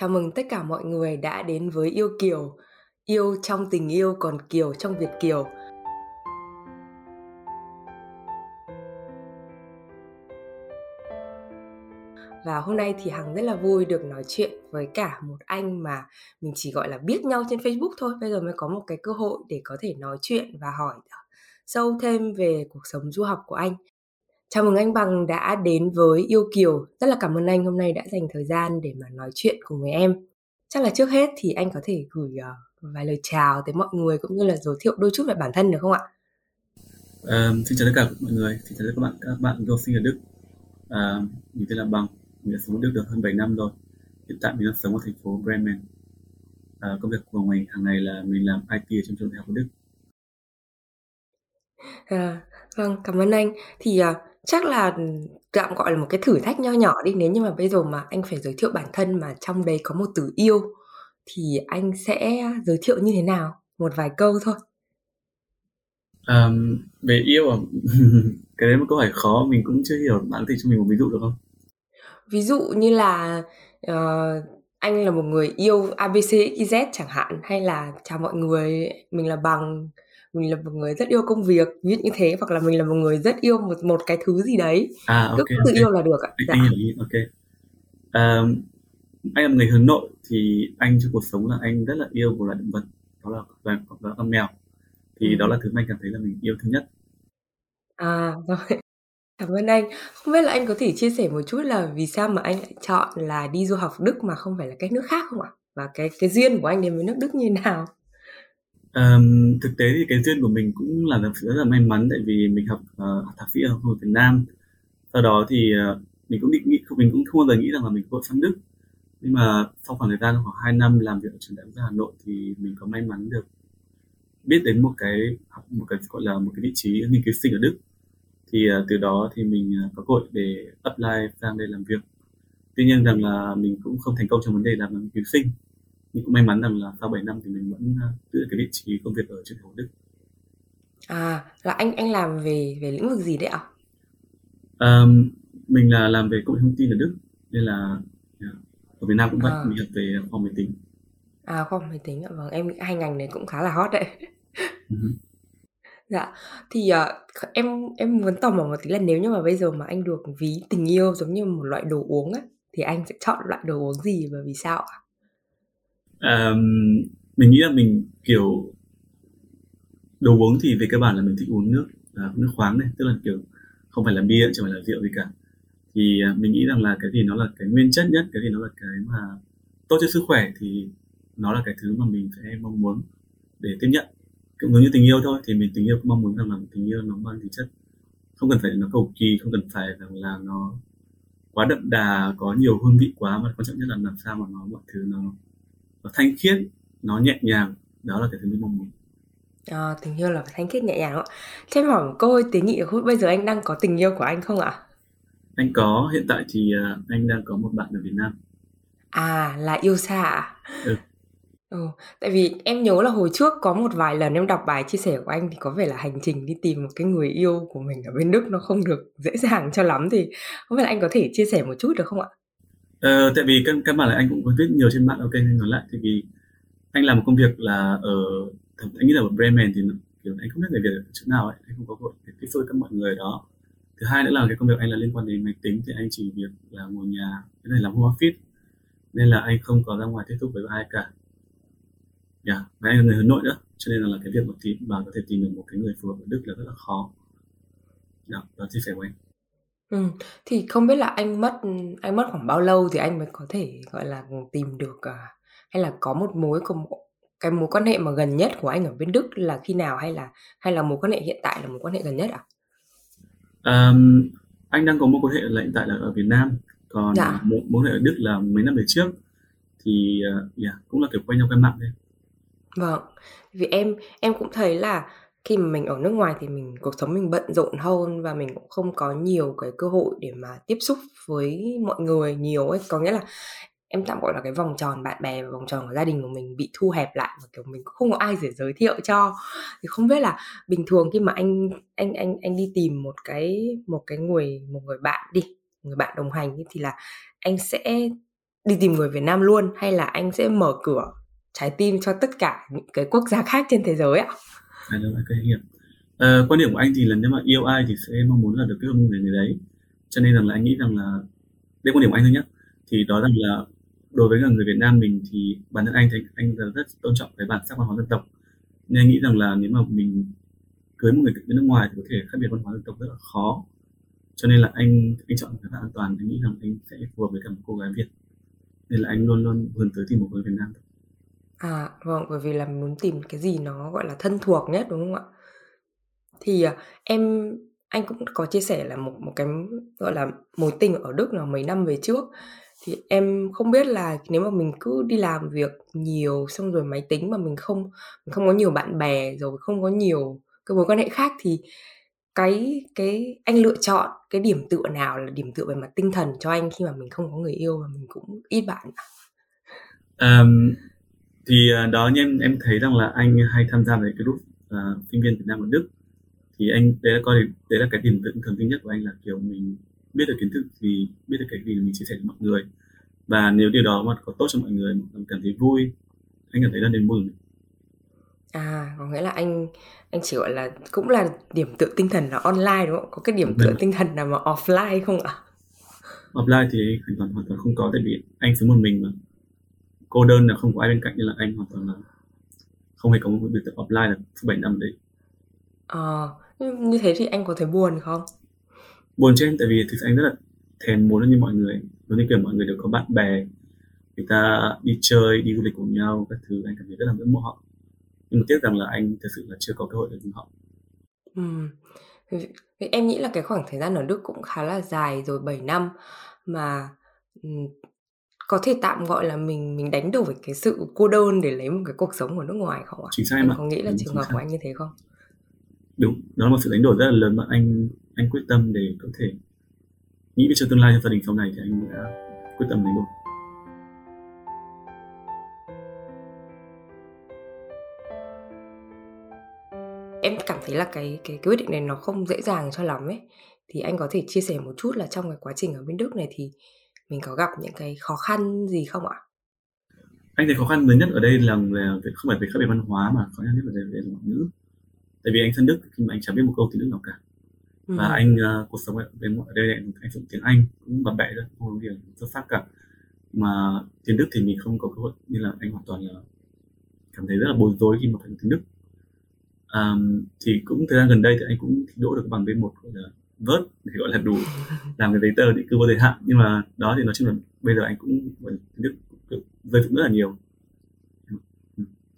Chào mừng tất cả mọi người đã đến với Yêu Kiều. Yêu trong tình yêu còn Kiều trong Việt Kiều. Và hôm nay thì Hằng rất là vui được nói chuyện với cả một anh mà mình chỉ gọi là biết nhau trên Facebook thôi. Bây giờ mới có một cái cơ hội để có thể nói chuyện và hỏi sâu thêm về cuộc sống du học của anh. Chào mừng anh Bằng đã đến với Yêu Kiều. Rất là cảm ơn anh hôm nay đã dành thời gian để mà nói chuyện cùng với em. Chắc là trước hết thì anh có thể gửi uh, vài lời chào tới mọi người cũng như là giới thiệu đôi chút về bản thân được không ạ? Uh, xin chào tất cả mọi người, xin chào tất cả các bạn, các bạn du sinh ở Đức. Uh, mình tên là Bằng, mình đã sống ở Đức được hơn 7 năm rồi. Hiện tại mình đang sống ở thành phố Bremen. Uh, công việc của mình hàng ngày là mình làm IT ở trong trường đại học ở Đức. À, vâng, cảm ơn anh. Thì uh, chắc là tạm gọi là một cái thử thách nho nhỏ đi nếu như mà bây giờ mà anh phải giới thiệu bản thân mà trong đấy có một từ yêu thì anh sẽ giới thiệu như thế nào? Một vài câu thôi. Um, về yêu à? Cái đấy một câu hỏi khó mình cũng chưa hiểu bạn thể cho mình một ví dụ được không? Ví dụ như là uh, anh là một người yêu abc xyz chẳng hạn hay là chào mọi người mình là bằng mình là một người rất yêu công việc ví dụ như thế hoặc là mình là một người rất yêu một một cái thứ gì đấy. À ok cứ tự okay. yêu là được ạ. Dạ. ok. Um, anh là người hướng nội thì anh trong cuộc sống là anh rất là yêu một loại động vật đó là là, là con mèo. Thì ừ. đó là thứ mà anh cảm thấy là mình yêu thứ nhất. À rồi. Cảm ơn anh. Không biết là anh có thể chia sẻ một chút là vì sao mà anh lại chọn là đi du học Đức mà không phải là các nước khác không ạ? Và cái cái duyên của anh đến với nước Đức như nào Um, thực tế thì cái duyên của mình cũng là rất là may mắn tại vì mình học uh, thạc sĩ ở Học Việt Nam. Sau đó thì uh, mình cũng định nghĩ mình cũng không bao giờ nghĩ rằng là mình có sang Đức. Nhưng mà sau khoảng thời gian khoảng 2 năm làm việc ở trường đại học Hà Nội thì mình có may mắn được biết đến một cái một cái gọi là một cái vị trí nghiên cứu sinh ở Đức. Thì uh, từ đó thì mình uh, có cơ hội để apply sang đây làm việc. Tuy nhiên rằng là mình cũng không thành công trong vấn đề làm nghiên cứu sinh nhưng cũng may mắn rằng là sau 7 năm thì mình vẫn uh, giữ cái vị trí công việc ở đại học Đức. À là anh anh làm về về lĩnh vực gì đấy ạ? Um, mình là làm về công nghệ thông tin ở Đức nên là ở Việt Nam cũng vậy à. mình học về khoa máy tính. À khoa máy tính vâng em hai ngành này cũng khá là hot đấy. Uh-huh. dạ thì uh, em em muốn tò mò một tí là nếu như mà bây giờ mà anh được ví tình yêu giống như một loại đồ uống á thì anh sẽ chọn loại đồ uống gì và vì sao ạ um, mình nghĩ là mình kiểu đồ uống thì về cơ bản là mình thích uống nước uh, nước khoáng này tức là kiểu không phải là bia chẳng phải là rượu gì cả. Thì uh, mình nghĩ rằng là cái gì nó là cái nguyên chất nhất cái gì nó là cái mà tốt cho sức khỏe thì nó là cái thứ mà mình sẽ mong muốn để tiếp nhận. Cũng giống như tình yêu thôi thì mình tình yêu cũng mong muốn rằng là tình yêu nó mang tính chất không cần phải nó cầu kỳ không cần phải rằng là nó quá đậm đà có nhiều hương vị quá mà quan trọng nhất là làm sao mà nó mọi thứ nó, nó thanh khiết nó nhẹ nhàng đó là cái thứ mình mong muốn. À, tình yêu là phải thanh khiết nhẹ nhàng ạ. Cho em hỏi một câu tế nhị không bây giờ anh đang có tình yêu của anh không ạ? Anh có hiện tại thì uh, anh đang có một bạn ở Việt Nam. À là yêu xa à ừ. ừ tại vì em nhớ là hồi trước có một vài lần em đọc bài chia sẻ của anh thì có vẻ là hành trình đi tìm một cái người yêu của mình ở bên Đức nó không được dễ dàng cho lắm thì không biết là anh có thể chia sẻ một chút được không ạ ờ, tại vì căn căn bản là anh cũng có viết nhiều trên mạng ok nên nói lại. Thì vì anh làm một công việc là ở anh nghĩ là ở Bremen thì kiểu anh không biết người Việt ở chỗ nào ấy anh không có cơ hội để tiếp xúc với các mọi người đó. Thứ hai nữa là cái công việc anh là liên quan đến máy tính thì anh chỉ việc là ngồi nhà cái này làm home office nên là anh không có ra ngoài tiếp xúc với ai cả. Yeah. và anh là người hướng nội nữa cho nên là, cái việc mà tìm mà có thể tìm được một cái người phù hợp ở Đức là rất là khó. Dạ đó chia sẻ của anh. Ừ, thì không biết là anh mất anh mất khoảng bao lâu thì anh mới có thể gọi là tìm được à, hay là có một mối của cái mối quan hệ mà gần nhất của anh ở bên Đức là khi nào hay là hay là mối quan hệ hiện tại là mối quan hệ gần nhất à? Um, anh đang có một quan hệ là hiện tại là ở Việt Nam còn dạ. mối, mối quan hệ ở Đức là mấy năm về trước thì ờ, yeah, cũng là kiểu quen nhau quen mạng đấy vâng vì em em cũng thấy là khi mà mình ở nước ngoài thì mình, cuộc sống mình bận rộn hơn và mình cũng không có nhiều cái cơ hội để mà tiếp xúc với mọi người nhiều ấy có nghĩa là em tạm gọi là cái vòng tròn bạn bè và vòng tròn của gia đình của mình bị thu hẹp lại và, kiểu, mình cũng không có ai để giới thiệu cho thì không biết là bình thường khi mà anh anh anh anh đi tìm một cái một cái người, một người bạn đi, người bạn đồng hành thì là anh sẽ đi tìm người Việt Nam luôn hay là anh sẽ mở cửa trái tim cho tất cả những cái quốc gia khác trên thế giới ạ? Hay là cái hiểu. À, ờ, quan điểm của anh thì là nếu mà yêu ai thì sẽ mong muốn là được kết hôn với người đấy. Cho nên rằng là anh nghĩ rằng là đây quan điểm của anh thôi nhé thì đó rằng là đối với người Việt Nam mình thì bản thân anh thấy anh rất tôn trọng cái bản sắc văn hóa dân tộc. Nên anh nghĩ rằng là nếu mà mình cưới một người bên nước ngoài thì có thể khác biệt văn hóa dân tộc rất là khó. Cho nên là anh anh chọn cái bạn an toàn anh nghĩ rằng anh sẽ phù hợp với cả một cô gái Việt. Nên là anh luôn luôn hướng tới tìm một người Việt Nam à vâng bởi vì là muốn tìm cái gì nó gọi là thân thuộc nhất đúng không ạ? Thì à, em anh cũng có chia sẻ là một một cái gọi là mối tình ở Đức là mấy năm về trước. Thì em không biết là nếu mà mình cứ đi làm việc nhiều xong rồi máy tính mà mình không mình không có nhiều bạn bè rồi không có nhiều cái mối quan hệ khác thì cái cái anh lựa chọn cái điểm tựa nào là điểm tựa về mặt tinh thần cho anh khi mà mình không có người yêu và mình cũng ít bạn um, thì uh, đó như em em thấy rằng là anh hay tham gia về cái group uh, sinh viên Việt Nam ở Đức thì anh đấy là coi đấy là cái điểm tinh thần duy nhất của anh là kiểu mình biết được kiến thức thì biết được cái gì mình chia sẻ với mọi người và nếu điều đó mà có tốt cho mọi người mình cảm thấy vui anh cảm thấy là niềm vui À, có nghĩa là anh anh chỉ, gọi là, cũng là điểm tựa tinh thần là online, đúng không? Có cái điểm tựa tinh thần nào mà offline không ạ? Offline thì hoàn toàn hoàn toàn không có tại vì anh sống một mình mà. Cô đơn là không có ai bên cạnh nên là anh hoàn toàn là không hề có một điểm tựa offline là suốt 7 năm đấy. Ờ, như thế thì anh có thấy buồn không? Buồn chứ tại vì thực sự anh rất là thèm muốn như mọi người, giống như kiểu mọi người đều có bạn bè, người ta đi chơi, đi du lịch cùng nhau các thứ, anh cảm thấy rất là ngưỡng mộ họ nhưng mà tiếc rằng là anh thực sự là chưa có cơ hội được như họ ừ. em nghĩ là cái khoảng thời gian ở Đức cũng khá là dài rồi 7 năm mà có thể tạm gọi là mình mình đánh đổi cái sự cô đơn để lấy một cái cuộc sống ở nước ngoài không ạ? Chính xác em ạ. có nghĩ là trường hợp của anh như thế không? Đúng, đó là một sự đánh đổi rất là lớn mà anh anh quyết tâm để có thể nghĩ về cho tương lai cho gia đình sau này thì anh đã quyết tâm đánh đổi. em cảm thấy là cái cái cái quyết định này nó không dễ dàng cho lắm ấy thì anh có thể chia sẻ một chút là trong cái quá trình ở bên Đức này thì mình có gặp những cái khó khăn gì không ạ? Anh thấy khó khăn lớn nhất ở đây là về không phải về khác biệt văn hóa mà khó khăn nhất là về, về ngoại ngữ. Tại vì anh sang Đức mà anh chẳng biết một câu tiếng Đức nào cả. Ừ. Và anh uh, cuộc sống ở, bên ở đây anh dùng tiếng Anh cũng bập bẹ thôi, không có gì xuất sắc cả. Mà tiếng Đức thì mình không có cơ hội nên là anh hoàn toàn là cảm thấy rất là bối rối khi mà phải tiếng Đức um, thì cũng thời gian gần đây thì anh cũng đỗ được bằng B1 gọi là vớt để gọi là đủ làm cái giấy tờ định cư vô thời hạn. Nhưng mà đó thì nói chung là bây giờ anh cũng đức rơi dụng rất là nhiều.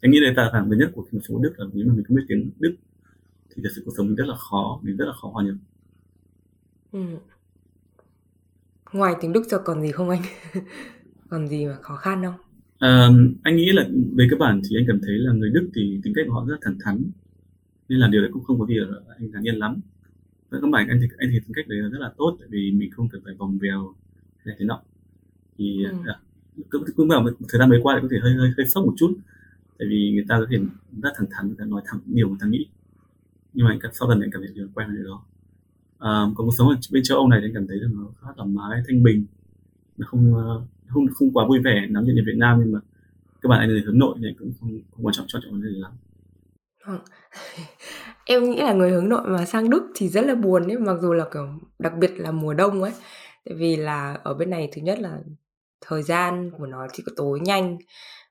Anh nghĩ đây là phản nhất của một số Đức là nếu mà mình không biết tiếng Đức thì thật sự cuộc sống mình rất là khó mình rất là khó hòa nhập. Ừ. ngoài tiếng Đức giờ còn gì không anh? Còn gì mà khó khăn không? À, anh nghĩ là về cơ bản thì anh cảm thấy là người Đức thì tính cách của họ rất là thẳng thắn nên là điều đấy cũng không có gì là anh ngạc nhiên lắm với các bạn anh thì anh thì tính cách đấy là rất là tốt tại vì mình không cần phải vòng vèo hay thế nọ. Thì ừ. à, cũng, cũng vào thời gian mới qua thì có thể hơi hơi hơi sốc một chút. Tại vì người ta có thể rất thẳng thắn người ta nói thẳng điều người ta nghĩ. Nhưng mà sau dần anh cảm thấy quen với điều đó. À, còn cuộc sống ở bên châu Âu này thì anh cảm thấy là nó khá thoải mái thanh bình. Nó không ờ, không không quá vui vẻ nắm như Việt Nam nhưng mà các bạn anh là hướng nội nên cũng không, không quan trọng cho trọng vấn đề lắm Vâng. Em nghĩ là người hướng nội mà sang Đức thì rất là buồn ấy, mặc dù là, kiểu, đặc biệt là mùa đông ấy. Tại vì là ở bên này thứ nhất là thời gian của nó thì có tối nhanh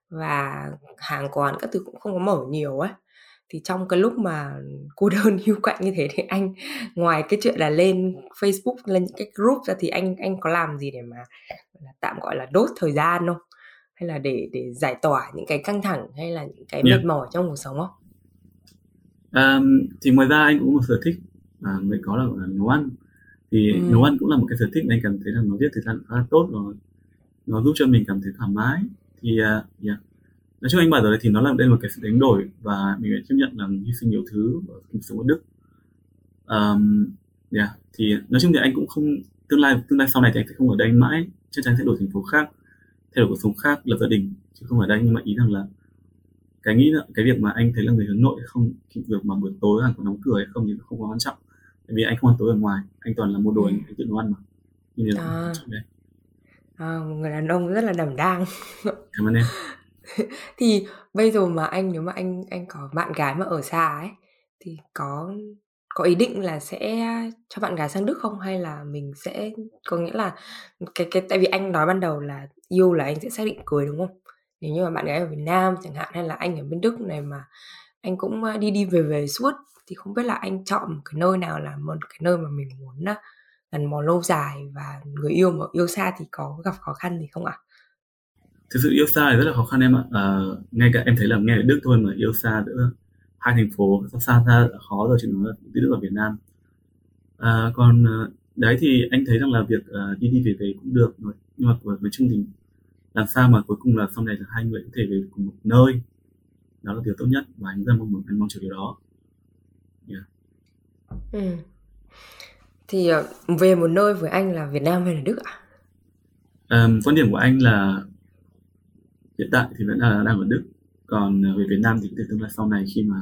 và hàng quán các thứ cũng không có mở nhiều ấy. Thì trong cái lúc mà cô đơn hiu quạnh như thế thì anh ngoài cái chuyện là lên Facebook, lên những cái group ra thì anh anh có làm gì để mà, tạm gọi là, đốt thời gian không? Hay là để để giải tỏa những cái căng thẳng hay là những cái mệt mỏi trong cuộc sống không? À, thì ngoài ra anh cũng có một sở thích mà mới có là, là nấu ăn thì ừ. nấu ăn cũng là một cái sở thích mà anh cảm thấy là nó giết thời gian khá là tốt rồi nó giúp cho mình cảm thấy thoải mái thì uh, yeah. nói chung anh bảo rồi thì nó là đây là một cái sự đánh đổi và mình phải chấp nhận là hy sinh nhiều thứ ở cuộc sống ở Đức um, yeah. thì nói chung thì anh cũng không tương lai tương lai sau này thì anh sẽ không ở đây mãi chắc chắn sẽ đổi thành phố khác thay đổi cuộc sống khác lập gia đình chứ không ở đây nhưng mà ý rằng là cái nghĩ là cái việc mà anh thấy là người hướng nội không cái việc mà buổi tối hàng có đóng cửa hay không thì không có quan trọng tại vì anh không ăn tối ở ngoài anh toàn là mua đồ ừ. anh, tự nấu ăn mà như là à. À, một người đàn ông rất là đảm đang. Cảm ơn em. Thì bây giờ mà anh nếu mà anh anh có bạn gái mà ở xa ấy, thì có có ý định là sẽ cho bạn gái sang Đức không? Hay là mình sẽ có nghĩa là cái cái tại vì anh nói ban đầu là yêu là anh sẽ xác định cưới, đúng không? Nếu như mà bạn gái ở Việt Nam chẳng hạn, hay là anh ở bên Đức này mà anh cũng, đi đi về về suốt, thì không biết là anh chọn một cái nơi nào là một cái nơi mà mình muốn, đó gắn bó lâu dài và người yêu mà yêu xa thì có gặp khó khăn gì không ạ? Thực sự yêu xa thì rất là khó khăn em ạ. À, ngay cả em thấy là nghe ở Đức thôi mà yêu xa nữa hai thành phố xa xa xa là khó rồi chứ nói là Đức ở Việt Nam. À, còn ờ, đấy thì anh thấy rằng là việc uh, đi đi về về cũng được rồi nhưng mà nói chung thì làm sao mà cuối cùng là sau này là hai người có thể về cùng một nơi? Đó là điều tốt nhất và anh rất mong muốn anh mong chờ điều đó. Yeah. ừ. thì uh, về một nơi với anh là Việt Nam hay là Đức ạ? Um, quan điểm của anh là hiện tại thì vẫn là đang ở Đức. Còn về Việt Nam thì có thể tương lai sau này khi mà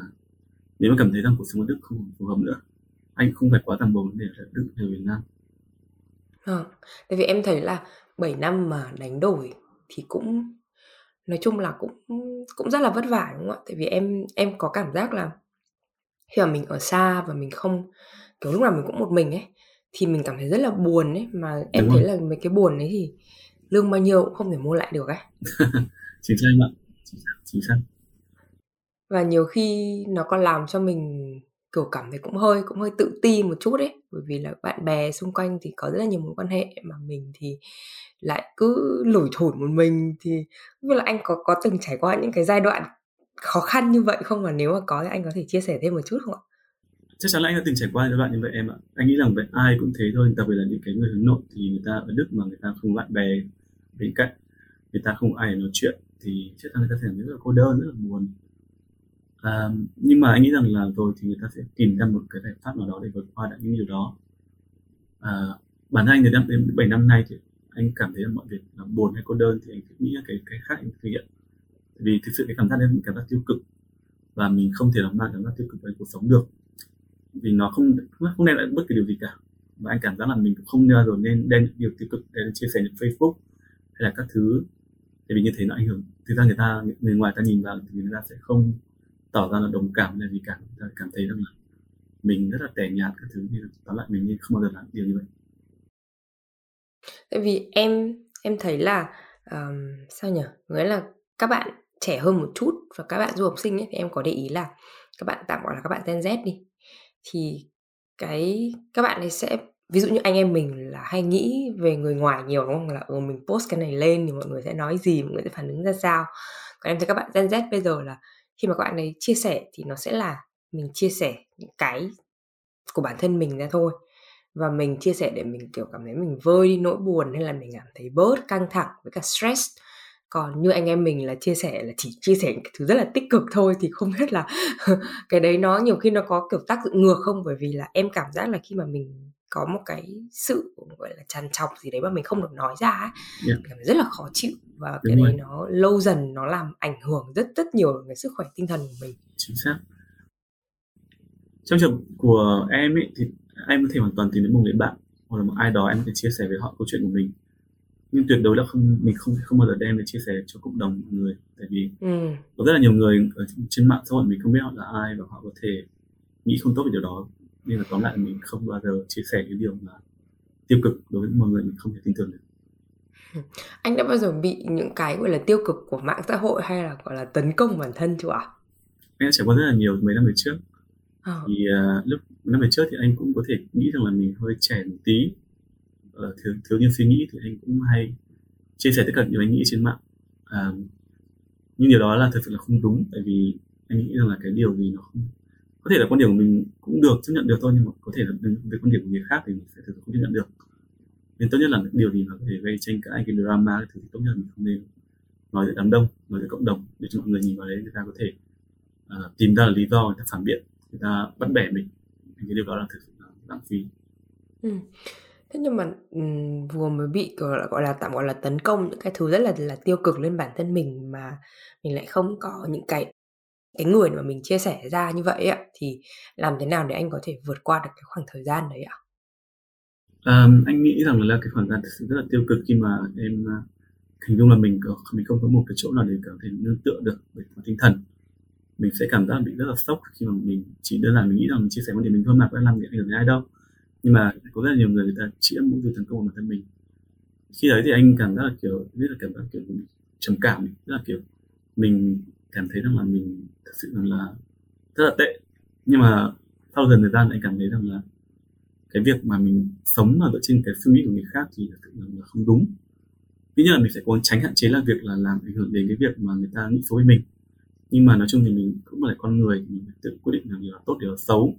nếu mà cảm thấy rằng cuộc sống ở Đức không phù hợp nữa anh không phải quá tầm bổ vấn đề là Đức hay Việt Nam. Ờ, tại vì em thấy là 7 năm mà đánh đổi thì cũng nói chung là cũng cũng rất là vất vả đúng không ạ? Tại vì em em có cảm giác là khi mà mình ở xa và mình không kiểu lúc nào mình cũng một mình ấy thì mình cảm thấy rất là buồn ấy. Mà em đúng thấy rồi. là mấy cái buồn ấy thì lương bao nhiêu cũng không thể mua lại được ấy. Chính xác ạ. Chính xác chính xác. Và nhiều khi nó còn làm cho mình kiểu cảm thấy cũng hơi cũng hơi tự ti một chút đấy bởi vì là bạn bè xung quanh thì có rất là nhiều mối quan hệ mà mình thì lại cứ lủi thủi một mình. Thì như là anh có có từng trải qua những cái giai đoạn khó khăn như vậy không? Và nếu mà có thì anh có thể chia sẻ thêm một chút không ạ? chắc chắn là anh đã từng trải qua giai đoạn như vậy em ạ. Anh nghĩ rằng vậy ai cũng thế thôi, đặc biệt là những cái người hướng nội thì người ta ở đức mà người ta không bạn bè bên cạnh, người ta không ai nói chuyện thì chắc chắn người ta sẽ rất là cô đơn, rất là buồn à, nhưng mà anh nghĩ rằng là rồi thì người ta sẽ tìm ra một cái giải pháp nào đó để vượt qua được những điều đó. À, bản thân anh từ năm đến bảy năm nay thì anh cảm thấy là mọi việc là buồn hay cô đơn thì anh nghĩ là cái cái khác anh thực hiện. Vì thực sự cái cảm giác đấy là cảm giác tiêu cực và mình không thể làm mang cảm giác tiêu cực vào cuộc sống được. Vì nó không không đem lại bất kỳ điều gì cả. Và anh cảm giác là mình cũng không nên rồi nên đem những điều tiêu cực để chia sẻ trên Facebook hay là các thứ. Tại vì như thế nó ảnh hưởng thực ra người ta người ngoài ta nhìn vào thì người ta sẽ không tỏ ra là đồng cảm là vì cảm cảm thấy rằng là mình rất là tẻ nhạt các thứ như tóm lại mình không bao giờ làm điều như vậy. Tại vì em em thấy là um, sao nhỉ nghĩa là các bạn trẻ hơn một chút và các bạn du học sinh ấy thì em có để ý là các bạn tạm gọi là các bạn Gen Z đi. Thì cái các bạn ấy sẽ ví dụ như anh em mình là hay nghĩ về người ngoài nhiều đúng không? Là ừ, mình post cái này lên thì mọi người sẽ nói gì mọi người sẽ phản ứng ra sao? Còn em thấy các bạn Gen Z bây giờ là khi mà các bạn ấy chia sẻ thì nó sẽ là mình chia sẻ những cái của bản thân mình ra thôi. Và mình chia sẻ để mình, kiểu, cảm thấy mình vơi đi nỗi buồn hay là mình cảm thấy bớt căng thẳng với cả stress. Còn như anh em mình là chia sẻ là chỉ chia sẻ cái thứ rất là tích cực thôi thì không biết là cái đấy nó nhiều khi nó có kiểu tác dụng ngược không? Bởi vì là em cảm giác là khi mà mình có một cái sự gọi là trằn trọc gì đấy mà mình không được nói ra ấy, yeah. Dạ. rất là khó chịu và Đúng cái rồi. đấy nó lâu dần nó làm ảnh hưởng rất rất nhiều đến cái sức khỏe tinh thần của mình chính xác trong trường của em ấy thì em có thể hoàn toàn tìm đến một người bạn hoặc là một ai đó em có thể chia sẻ với họ câu chuyện của mình nhưng tuyệt đối là không mình không không bao giờ đem để chia sẻ cho cộng đồng mọi người tại vì ừ. có rất là nhiều người ở trên mạng xã hội mình không biết họ là ai và họ có thể nghĩ không tốt về điều đó nên là tóm lại mình không bao giờ chia sẻ những điều mà tiêu cực đối với mọi người mình không thể tin tưởng được anh đã bao giờ bị những cái gọi là tiêu cực của mạng xã hội hay là gọi là tấn công bản thân chưa ạ? Anh đã trải qua rất là nhiều mấy năm về trước. À. Thì uh, lúc năm về trước thì anh cũng có thể nghĩ rằng là mình hơi trẻ một tí, uh, thiếu thiếu niên suy nghĩ thì anh cũng hay chia sẻ tất cả những anh nghĩ trên mạng. Uh, nhưng điều đó là thực sự là không đúng, tại vì anh nghĩ rằng là cái điều gì nó không có thể là quan điểm của mình cũng được chấp nhận được thôi nhưng mà có thể là về quan điểm của người khác thì mình sẽ thực sự không chấp nhận được. Nên tốt nhất là điều gì mà có thể gây tranh cãi cái drama thì tốt nhất là mình không nên nói với đám đông nói với cộng đồng để cho mọi người nhìn vào đấy người ta có thể uh, tìm ra là lý do người ta phản biện người ta bắt bẻ mình. Cái điều đó là thực sự là lãng phí. Ừ. thế nhưng mà um, vừa mới bị gọi là, gọi là tạm gọi là tấn công những cái thứ rất là là tiêu cực lên bản thân mình mà mình lại không có những cái cái người mà mình chia sẻ ra như vậy ạ thì làm thế nào để anh có thể vượt qua được cái khoảng thời gian đấy ạ? Um, anh nghĩ rằng là cái khoảng thời gian thực sự rất là tiêu cực khi mà em ờ, hình dung là mình có mình không có một cái chỗ nào để có thể nương tựa được về tinh thần. Mình sẽ cảm giác bị rất là sốc khi mà mình chỉ đơn giản mình nghĩ rằng mình chia sẻ quan điểm mình thôi mà có làm gì ảnh hưởng đến ai đâu. Nhưng mà có rất là nhiều người người ta chĩa mũi từ tấn công vào bản thân mình. Khi đấy thì anh cảm giác là kiểu biết là cảm giác kiểu trầm cảm rất là kiểu mình cảm thấy rằng là mình thực sự là rất là tệ. Nhưng mà sau dần thời gian anh cảm thấy rằng là cái việc mà mình sống mà dựa trên cái suy nghĩ của người khác thì thực sự là không đúng. Tuy nhiên là mình sẽ cố tránh hạn chế là việc là làm ảnh hưởng đến cái việc mà người ta nghĩ xấu với mình. Nhưng mà nói chung thì mình cũng là con người, mình phải tự quyết định là điều là tốt, điều là xấu.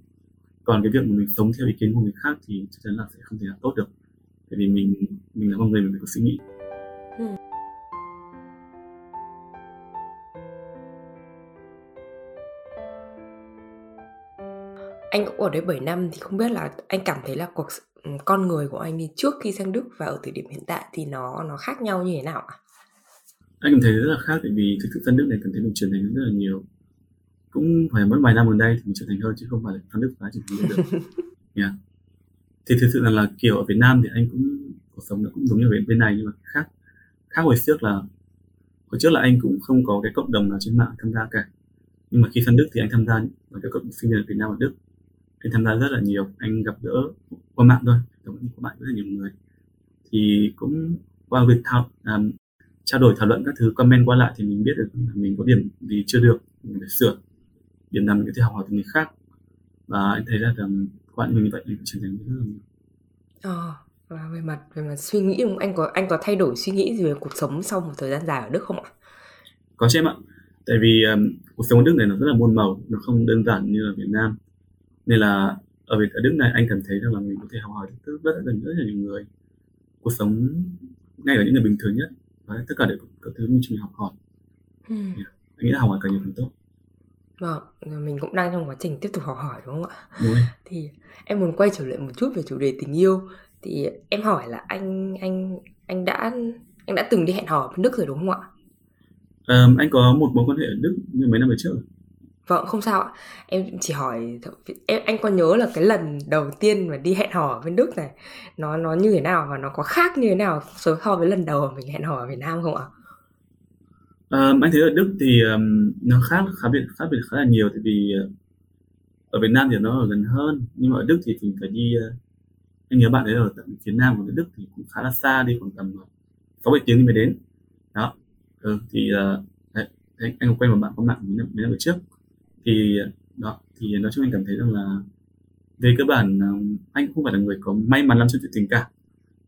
Còn cái việc mà mình sống theo ý kiến của người khác thì chắc chắn là sẽ không thể là tốt được. Bởi vì mình mình là con người, mình phải có suy nghĩ. Ừ. anh cũng ở đấy 7 năm thì không biết là anh cảm thấy là cuộc ừ, con người của anh đi trước khi sang Đức và ở thời điểm hiện tại thì nó nó khác nhau như thế nào ạ? Anh cảm thấy rất là khác tại vì thực sự sang Đức này cảm thấy mình trưởng thành rất là nhiều cũng phải mất vài năm gần đây thì mình trưởng thành hơn chứ không phải là sang Đức phá trưởng thành được yeah. thì thực sự là, là kiểu ở Việt Nam thì anh cũng cuộc sống nó cũng giống như bên này nhưng mà khác khác hồi trước là hồi trước là anh cũng không có cái cộng đồng nào trên mạng tham gia cả nhưng mà khi sang Đức thì anh tham gia vào cái cộng đồng sinh viên ở Việt Nam ở Đức anh tham gia rất là nhiều. Anh gặp gỡ qua mạng thôi. Như qua mạng rất là nhiều người. Thì cũng qua việc thảo um, trao đổi thảo luận các thứ comment qua lại thì mình biết được là mình có điểm gì chưa được mình phải sửa điểm nào mình có thể học hỏi từ người khác. Và anh thấy là qua những như vậy mình trưởng thành rất là nhiều. Ờ và về mặt về mặt suy nghĩ anh có anh có thay đổi suy nghĩ gì về cuộc sống sau một thời gian dài ở Đức không ạ? Có chứ em ạ. Tại vì um, cuộc sống ở Đức này nó rất là muôn màu, nó không đơn giản như ở Việt Nam nên là ở Việt ở Đức này anh cảm thấy rằng là mình có thể học hỏi rất, rất, rất, rất là nhiều người cuộc sống ngay ở những người bình thường nhất và tất cả đều có thứ mình học hỏi ừ. yeah. anh nghĩ là học hỏi càng nhiều càng tốt Vâng, mình cũng đang trong quá trình tiếp tục học hỏi đúng không ạ? Đúng. Thì em muốn quay trở lại một chút về chủ đề tình yêu. Thì em hỏi là anh anh anh đã anh đã từng đi hẹn hò ở Đức rồi đúng không ạ? Um, anh có một mối quan hệ ở Đức như mấy năm về trước. Vâng, không sao ạ. Em chỉ hỏi em anh có nhớ là cái lần đầu tiên mà đi hẹn hò ở bên Đức này nó nó như thế nào và nó có khác như thế nào so so với lần đầu mình hẹn hò ở Việt Nam không ạ? Um, anh thấy ở Đức thì um, nó khác khác biệt khác biệt khá là nhiều tại vì uh, ở Việt Nam thì nó ở gần hơn nhưng mà ở Đức thì mình phải đi uh, anh nhớ bạn ấy ở tận phía nam của Đức thì cũng khá là xa đi khoảng tầm ờ, sáu bảy tiếng thì mới đến đó ừ, thì uh, đấy, anh quen một bạn có mạng mấy năm, mấy năm trước thì đó thì nói chung anh cảm thấy rằng là về cơ bản anh cũng không phải là người có may mắn lắm trong chuyện tình cảm.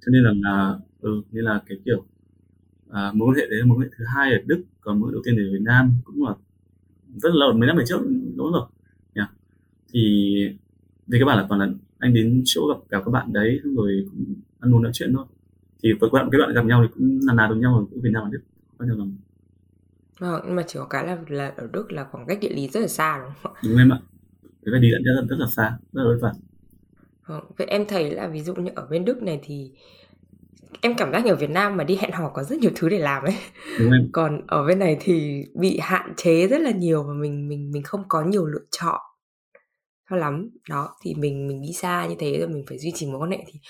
Cho nên là, là ừ nên là cái kiểu à, mối quan hệ đấy là mối quan hệ thứ hai ở Đức còn mối đầu tiên ở Việt Nam cũng là rất là lâu mấy năm về trước đúng rồi yeah. thì về các bạn là toàn là anh đến chỗ gặp gặp các bạn đấy rồi cũng ăn uống nói chuyện thôi. Thì với các bạn các bạn gặp nhau thì cũng là nào với nhau ở Việt Nam và Đức có nhiều lần Vâng, nhưng mà chỉ có cái là là ở Đức là khoảng cách địa lý rất là xa đúng không ạ? Đúng em ạ. Cái phải đi rất là rất là xa, rất là vất vả. Vâng, vậy em thấy là ví dụ như ở bên Đức này thì em cảm giác như ở Việt Nam mà đi hẹn hò có rất nhiều thứ để làm ấy. Đúng em. Còn ở bên này thì bị hạn chế rất là nhiều và mình mình mình không có nhiều lựa chọn cho lắm. Đó thì mình mình đi xa như thế rồi mình phải duy trì mối quan hệ thì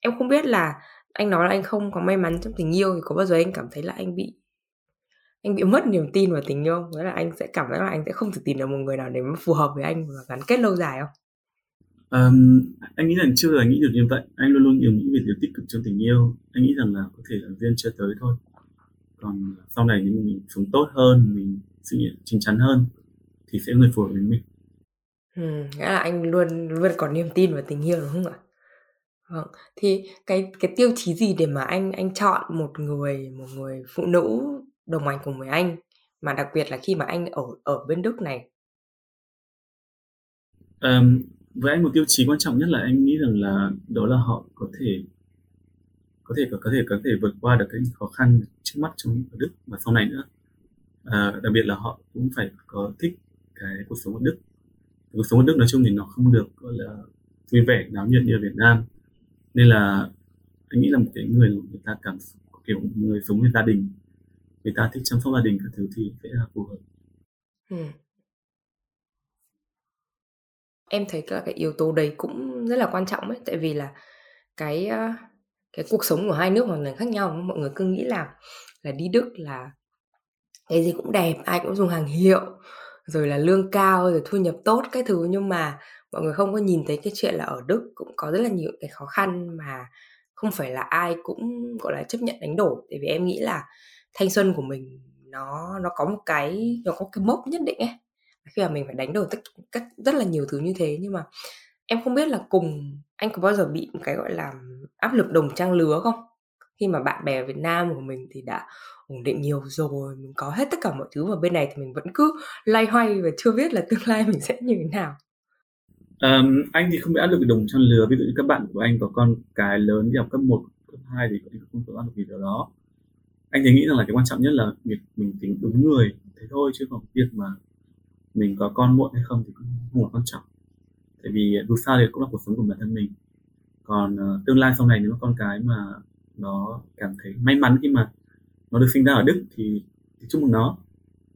em không biết là anh nói là anh không có may mắn trong tình yêu thì có bao giờ anh cảm thấy là anh bị anh bị mất niềm tin vào tình yêu nghĩa là anh sẽ cảm giác là anh sẽ không thể tìm được một người nào để mà phù hợp với anh và gắn kết lâu dài không? Um, anh nghĩ là chưa là nghĩ được như vậy. Anh luôn luôn nhiều nghĩ về điều tích cực trong tình yêu. Anh nghĩ rằng là có thể là duyên chưa tới thôi. Còn sau này nếu mình sống tốt hơn mình suy nghĩ chín chắn hơn thì sẽ người phù hợp với mình. Ừ, nghĩa là anh luôn luôn có niềm tin vào tình yêu đúng không ạ? Vâng thì cái cái tiêu chí gì để mà anh anh chọn một người một người phụ nữ đồng hành cùng với anh mà đặc biệt là khi mà anh ở ở bên Đức này. Um, với anh một tiêu chí quan trọng nhất là anh nghĩ rằng là đó là họ có thể có thể có thể có thể vượt qua được cái khó khăn trước mắt trong ở Đức và sau này nữa. À, đặc biệt là họ cũng phải có thích cái cuộc sống ở Đức. Cuộc sống ở Đức nói chung thì nó không được gọi là vui vẻ náo nhiệt như ở Việt Nam. Nên là anh nghĩ là một cái người người ta cảm kiểu người sống như gia đình người ta thích chăm sóc gia đình các thứ thì sẽ là phù hợp. Ừ. em thấy là cái yếu tố đấy cũng rất là quan trọng ấy, tại vì là cái ờ, cái cuộc sống của hai nước hoàn toàn khác nhau mọi người cứ nghĩ là là đi Đức là cái gì cũng đẹp, ai cũng dùng hàng hiệu, rồi là lương cao, rồi thu nhập tốt cái thứ, nhưng mà mọi người không có nhìn thấy cái chuyện là ở Đức cũng có rất là nhiều cái khó khăn mà không phải là ai cũng, gọi là, chấp nhận đánh đổi. Tại vì em nghĩ là thanh xuân của mình nó nó có một cái nó có cái mốc nhất định ấy. Khi mà mình phải đánh đổi tất các rất là nhiều thứ như thế nhưng mà em không biết là cùng anh có bao giờ bị một cái gọi là áp lực đồng trang lứa không? Khi mà bạn bè Việt Nam của mình thì đã ổn định nhiều rồi mình có hết tất cả mọi thứ và bên này thì mình vẫn cứ lay hoay và chưa biết là tương lai mình sẽ như thế nào. Um, anh thì không bị áp lực đồng trang lứa. Ví dụ như các bạn của anh có con cái lớn đi học cấp 1, cấp 2 thì cũng không có áp lực gì điều đó anh thì nghĩ rằng là cái quan trọng nhất là việc mình tính đúng người thế thôi chứ không việc mà mình có con muộn hay không thì cũng không là quan trọng. Tại vì dù sao thì cũng là cuộc sống của bản thân mình. Còn uh, tương lai sau này nếu con cái mà nó cảm thấy may mắn khi mà nó được sinh ra ở Đức thì, thì chúc mừng nó.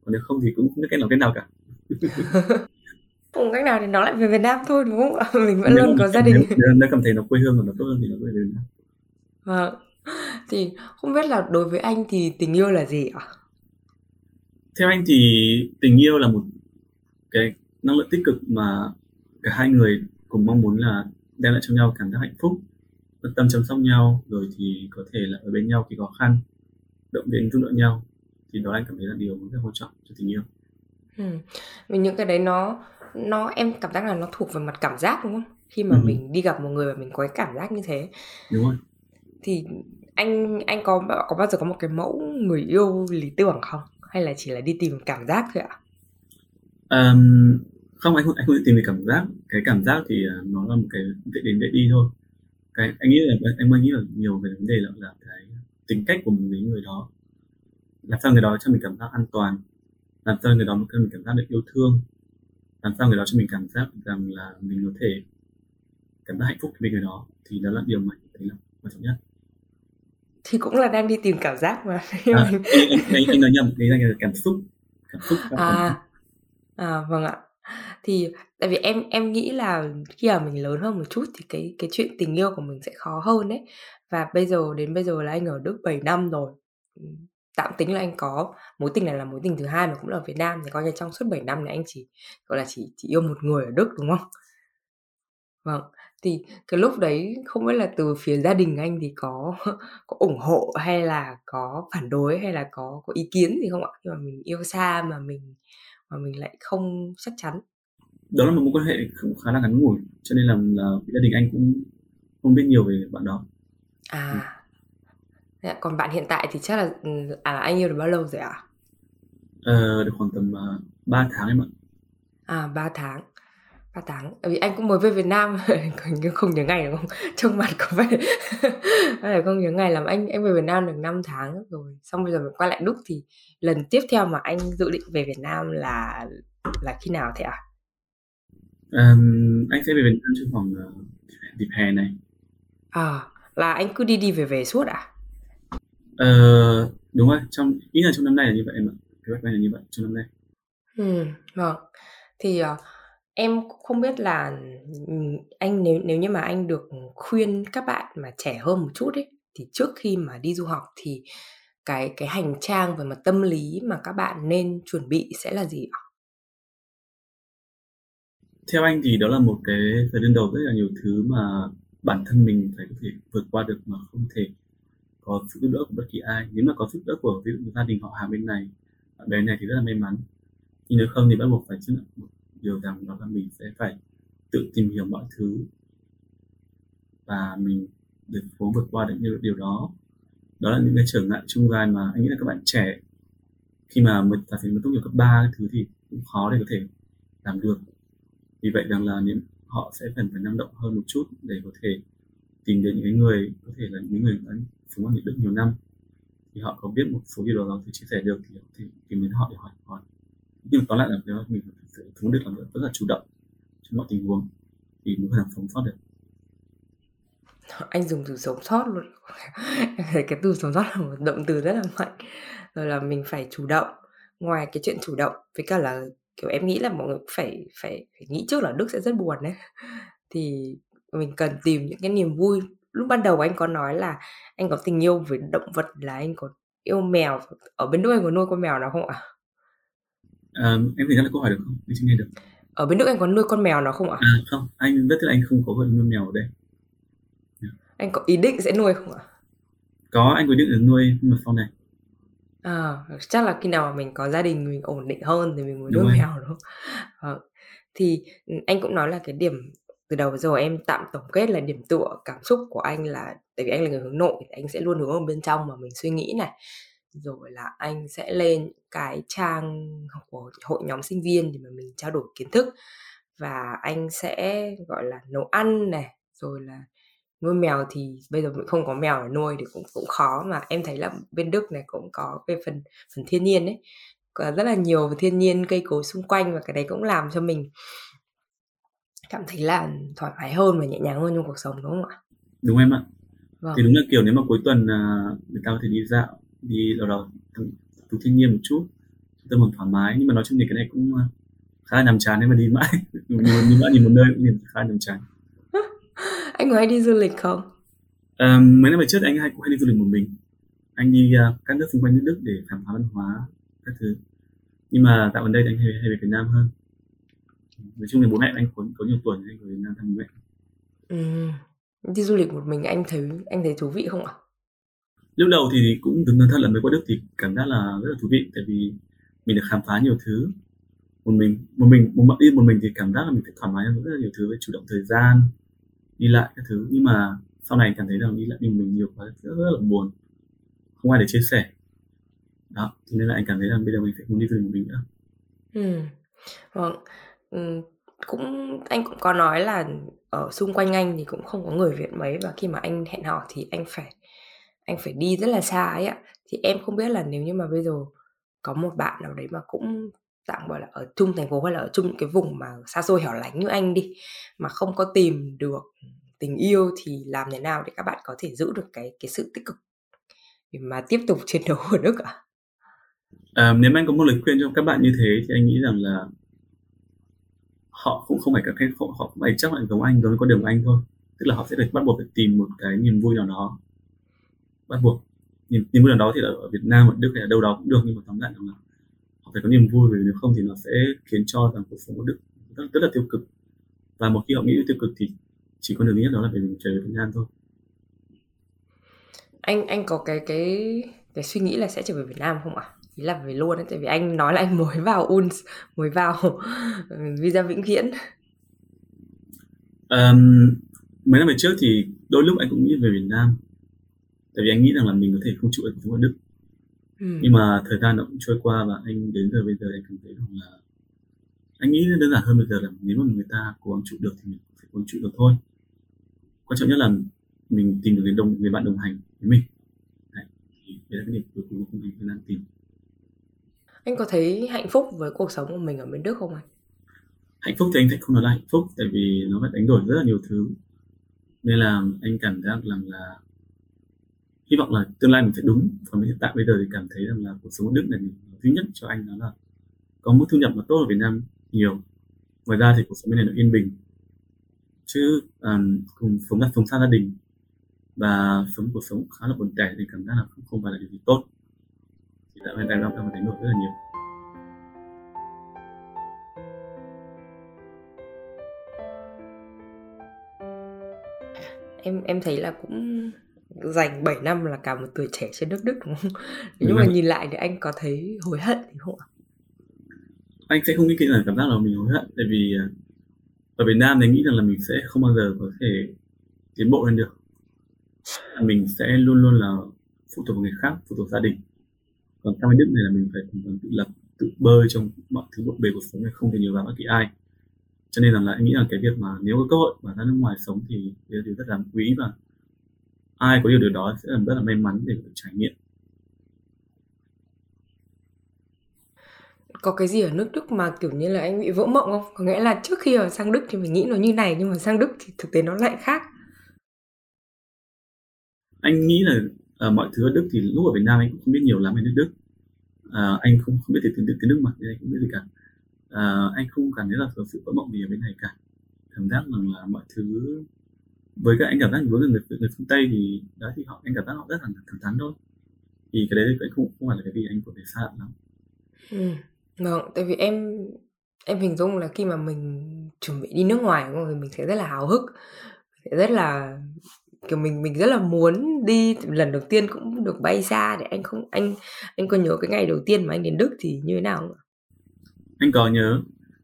Còn nếu không thì cũng không biết cách nào cách nào cả. Không cách nào thì nó lại về Việt Nam thôi đúng không mình vẫn nếu luôn có gia đình. nếu, nếu cảm thấy nó quê hương của nó tốt hơn thì nó về Việt Nam. Vâng thì không biết là đối với anh thì tình yêu là gì ạ? Theo anh thì tình yêu là một cái năng lượng tích cực mà cả hai người cùng mong muốn là đem lại cho nhau cảm giác hạnh phúc quan tâm chăm sóc nhau rồi thì có thể là ở bên nhau khi khó khăn động viên giúp đỡ nhau. Thì đó anh cảm thấy là điều rất quan trọng cho tình yêu. Ừ. vì những cái đấy nó nó em cảm giác là nó thuộc về mặt cảm giác đúng không? Khi mà ừ. mình đi gặp một người và mình có cái cảm giác như thế. Đúng rồi thì anh anh có có bao giờ có một cái mẫu người yêu lý tưởng không? Hay là chỉ là đi tìm cảm giác thôi ạ? Um, không anh không anh không tìm về cảm giác. Cái cảm giác thì à, nó là một cái dễ đến dễ đi thôi. Cái anh nghĩ là em mới nghĩ là nhiều về vấn đề là, là cái tính cách của mình với người đó. Làm sao người đó cho mình cảm giác an toàn? Làm sao người đó cho mình cảm giác được yêu thương? Làm sao người đó cho mình cảm giác rằng là mình có thể cảm giác hạnh phúc với người đó? Thì đó là điều mà thấy là quan trọng nhất thì cũng là đang đi tìm cảm giác mà. À, anh, anh, anh nói nhầm đấy là cảm xúc cảm xúc à à vâng ạ. Thì tại vì em em nghĩ là khi mà mình lớn hơn một chút thì cái cái chuyện tình yêu của mình sẽ khó hơn đấy và bây giờ đến bây giờ là anh ở Đức 7 năm rồi. Tạm tính là anh có mối tình này là mối tình thứ hai mà cũng là ở Việt Nam. Thì coi như trong suốt 7 năm này anh chỉ gọi là chỉ chỉ yêu một người ở Đức đúng không? Vâng, thì cái lúc đấy không biết là từ phía gia đình anh thì có có ủng hộ hay là có phản đối hay là có có ý kiến gì không ạ? Khi mà mình yêu xa mà mình mà mình lại không chắc chắn. Đó là một mối quan hệ khá là ngắn ngủi, cho nên là, là gia đình anh cũng không biết nhiều về bạn đó. À. Ừ. Còn bạn hiện tại thì chắc là à anh yêu được bao lâu rồi ạ? À? Ờ, được khoảng tầm uh, ờ, 3 tháng em ạ. À 3 tháng. 3 tháng. Vì anh cũng mới về Việt Nam nhưng không nhớ ngày đúng không? Trông mặt có vẻ phải không nhớ ngày làm anh anh về Việt Nam được 5 tháng rồi. Xong bây giờ mình quay lại Đức thì lần tiếp theo mà anh dự định về Việt Nam là là khi nào thế ạ? À? Um, anh sẽ về Việt Nam trong khoảng uh, dịp hè này. À, là anh cứ đi đi về về suốt à? Ờ, đúng rồi, trong ý là trong năm nay là như vậy em ạ. Kế hoạch này là như vậy trong năm nay. Ừ, vâng. Thì uh, em không biết là ừ, anh nếu nếu như mà anh được khuyên các bạn mà trẻ hơn một chút ấy, thì trước khi mà đi du học thì cái cái hành trang về mặt tâm lý mà các bạn nên chuẩn bị sẽ là gì ạ? Theo anh thì đó là một cái thời đương đầu, rất là nhiều thứ mà bản thân mình phải có thể vượt qua được mà không thể có sự giúp đỡ của bất kỳ ai nếu mà có sự giúp đỡ của, ví dụ gia đình họ hàng bên này, bạn bè này thì rất là may mắn nhưng nếu không thì bắt buộc phải chấp một điều rằng đó là mình sẽ phải tự tìm hiểu mọi thứ và mình được cố vượt qua được những điều đó. Đó là những cái trở ngại chung dài mà anh nghĩ là các bạn trẻ, khi mà mới giả sử mới tốt nghiệp cấp 3 thứ thì cũng khó để có thể làm được. Vì vậy rằng là những, họ sẽ cần phải năng động hơn một chút để có thể tìm đến những cái người, có thể là những người đã sống ở Nhật Đức nhiều năm. Thì họ có biết một số điều đó thì chia sẻ được thì thì tìm đến họ để hỏi hỏi nhưng tóm lại là nếu mình phải thống được làm rất là chủ động trong mọi tình huống thì mới có thể sống sót được. Anh dùng từ sống sót luôn. Cái từ sống sót là một động từ rất là mạnh. Rồi là mình phải chủ động. Ngoài cái chuyện chủ động với cả là kiểu em nghĩ là mọi người phải phải, phải nghĩ trước là đức sẽ rất buồn đấy. Thì mình cần tìm những cái niềm vui. Lúc ban đầu anh có nói là anh có tình yêu với động vật là anh có yêu mèo ở bên nước anh có nuôi con mèo nào không ạ? À, em thì là câu hỏi được không? Anh chưa nghe được. Ở bên nước anh có nuôi con mèo nào không ạ? À không, anh rất là anh không có nuôi mèo ở đây. Anh có ý định sẽ nuôi không ạ? Có, anh có ý định là nuôi mà sau này. À, chắc là khi nào mà mình có gia đình mình ổn định hơn thì mình mới nuôi mèo đúng không? Vâng. Thì anh cũng nói là cái điểm từ đầu giờ em tạm tổng kết là điểm tựa cảm xúc của anh là tại vì anh là người hướng nội anh sẽ luôn hướng ở bên trong mà mình suy nghĩ này rồi là anh sẽ lên cái trang của hội nhóm sinh viên để mà mình trao đổi kiến thức và anh sẽ gọi là nấu ăn này rồi là nuôi mèo thì bây giờ mình không có mèo để nuôi thì cũng cũng khó mà em thấy là bên Đức này cũng có về phần phần thiên nhiên đấy có rất là nhiều thiên nhiên cây cối xung quanh và cái đấy cũng làm cho mình cảm thấy là thoải mái hơn và nhẹ nhàng hơn trong cuộc sống đúng không ạ? Đúng em ạ. Vâng. Thì đúng là kiểu nếu mà cuối tuần à, người ta có thể đi dạo, đi đâu đó từ thiên nhiên một chút, tâm hồn thoải mái. Nhưng mà nói chung thì cái này cũng à, khá là nhàm chán nếu mà đi mãi. Đi mãi nhìn một nơi cũng nhìn khá là nhàm chán. Anh có hay đi du lịch không? À, mấy năm về trước anh hay cũng hay đi du lịch một mình. Anh đi uh, các nước xung quanh nước Đức để khám phá văn hóa các thứ. Nhưng mà dạo gần đây thì anh hay, hay về Việt Nam hơn. Nói chung là bố mẹ anh có, có nhiều tuổi anh ở Việt Nam thăm bố mẹ. Ừ. đi du lịch một mình anh thấy anh thấy thú vị không ạ lúc đầu thì cũng từng thật là mới qua Đức thì cảm giác là rất là thú vị tại vì mình được khám phá nhiều thứ. Một mình một mình một đi một mình thì cảm giác là mình phải thoải mái hơn rất là nhiều thứ về chủ động thời gian đi lại các thứ. Nhưng mà sau này cảm thấy rằng đi lại mình mình nhiều quá rất, rất là buồn không ai để chia sẻ. Đó thế nên là anh cảm thấy rằng bây giờ mình phải muốn đi du lịch một mình nữa. Ừ. Vâng. Ừ, cũng anh cũng có nói là ở xung quanh anh thì cũng không có người Việt mấy và khi mà anh hẹn hò thì anh phải anh phải đi rất là xa ấy ạ. Thì em không biết là nếu như mà bây giờ có một bạn nào đấy mà cũng tạm gọi là ở chung thành phố hay là ở chung những cái vùng mà xa xôi hẻo lánh như anh đi mà không có tìm được tình yêu thì làm thế nào để các bạn có thể giữ được cái cái sự tích cực để mà tiếp tục chiến đấu ở Đức ạ? À, nếu anh có một lời khuyên cho các bạn như thế thì anh nghĩ rằng là họ cũng không phải các cái họ, họ cũng phải chắc là giống anh giống với con đường của anh thôi. Tức là họ sẽ được bắt buộc phải tìm một cái niềm vui nào đó bắt buộc niềm, niềm vui nào đó thì là ở Việt Nam ở Đức hay là đâu đó cũng được nhưng mà tóm lại là phải có niềm vui vì nếu không thì nó sẽ khiến cho rằng cuộc sống của Đức rất, rất là tiêu cực và một khi họ nghĩ tiêu cực thì chỉ có đường duy nhất đó là phải mình trở về Việt Nam thôi anh anh có cái cái cái suy nghĩ là sẽ trở về Việt Nam không ạ? Ý là về luôn ấy, tại vì anh nói là anh mới vào UNS, mới vào visa vĩnh viễn. Um, mấy năm về trước thì đôi lúc anh cũng nghĩ về Việt Nam, tại vì anh nghĩ rằng là mình có thể không chịu được ở Đức. Ừ. nhưng mà thời gian nó cũng trôi qua và anh đến giờ bây giờ anh cảm thấy rằng là anh nghĩ đơn giản hơn bây giờ là nếu mà người ta cố gắng trụ được thì mình phải cố gắng trụ được thôi. Quan trọng nhất là mình tìm được người đồng người bạn đồng hành với mình. Đấy, thì đấy là cái điểm cuối cùng của mình đang tìm. Anh có thấy hạnh phúc với cuộc sống của mình ở bên Đức không anh? Hạnh phúc thì anh sẽ không nói là hạnh phúc tại vì nó phải đánh đổi rất là nhiều thứ. Nên là anh cảm giác rằng là hy vọng là tương lai mình sẽ đúng. Còn hiện tại bây giờ thì cảm thấy rằng là cuộc sống ở Đức này duy nhất cho anh đó là có mức thu nhập mà tốt ở Việt Nam nhiều. Ngoài ra thì cuộc sống bên này nó yên bình. Chứ um, cùng sống là sống xa gia đình và sống cuộc sống khá là buồn tẻ thì cảm giác là không, không phải là điều gì tốt. Thì tại hiện tại đang cảm thấy đổi rất là nhiều. Em em thấy là cũng dành 7 năm là cả một tuổi trẻ trên nước Đức đúng không? Nhưng mà nhìn lại thì anh có thấy hối hận thì không ạ? Anh sẽ không nghĩ là cảm giác là mình hối hận tại vì à, ở Việt Nam thì nghĩ rằng là mình sẽ không bao giờ có thể tiến bộ lên được. Mình sẽ luôn luôn là phụ thuộc vào người khác, phụ thuộc gia đình. Còn sang bên Đức này là mình phải tự lập, tự bơi trong mọi thứ bộn bề cuộc sống này không thể nhờ vào bất kỳ ai. Cho nên rằng là anh nghĩ là cái việc mà nếu có cơ hội mà ra nước ngoài sống thì điều rất là quý và ai có điều điều đó sẽ rất là may mắn để được trải nghiệm có cái gì ở nước Đức mà kiểu như là anh bị vỡ mộng không? Có nghĩa là trước khi ở sang Đức thì mình nghĩ nó như này nhưng mà sang Đức thì thực tế nó lại khác. Anh nghĩ là uh, mọi thứ ở Đức thì lúc ở Việt Nam anh cũng không biết nhiều lắm về nước Đức. Uh, anh không không biết tiếng tiếng tiếng Đức mà nên anh không biết gì cả. Uh, anh không cảm thấy là sự vỡ mộng gì ở bên này cả. Cảm giác rằng là mọi thứ với các anh cảm giác với người người phương tây thì đó thì họ anh cảm giác họ rất là thẳng thắn thôi thì cái đấy cũng không không phải là cái gì anh có thể xa lắm ừ. vâng tại vì em em hình dung là khi mà mình chuẩn bị đi nước ngoài đúng không? mình sẽ rất là háo hức sẽ rất là kiểu mình mình rất là muốn đi lần đầu tiên cũng được bay xa để anh không anh anh có nhớ cái ngày đầu tiên mà anh đến Đức thì như thế nào không? anh có nhớ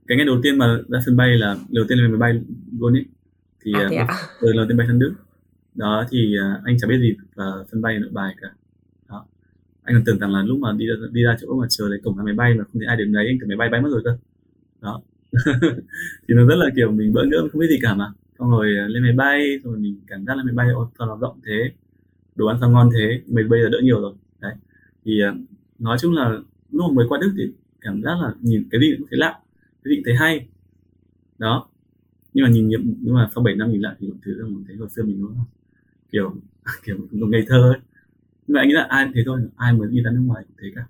cái ngày đầu tiên mà ra sân bay là đầu tiên là máy bay luôn ấy thì À, thế ạ? uh, lần tiên bay sang Đức. Đó thì uh, anh chẳng biết gì vào sân bay nội bài cả. Đó. Anh còn tưởng rằng là lúc mà đi ra, đi ra chỗ mà chờ lấy cổng ra máy bay mà không thấy ai đến đấy anh tưởng máy bay bay mất rồi cơ. Đó. Thì nó rất là kiểu mình bỡ ngỡ không biết gì cả mà. Xong rồi uh, lên máy bay rồi mình cảm giác là máy bay ô sao nó rộng thế đồ ăn sao ngon thế mình bây giờ đỡ nhiều rồi. Đấy. Thì nói chung là lúc mà mới qua Đức thì cảm giác là nhìn cái gì cũng thấy lạ cái gì cũng thấy hay. Đó nhưng mà nhìn nhưng mà sau 7 năm nhìn lại thì mọi thứ là mình thấy hồi xưa mình nó kiểu kiểu nó ngây thơ ấy. Nhưng mà anh nghĩ là ai cũng thế thôi ai mới đi ra nước ngoài cũng thế cả.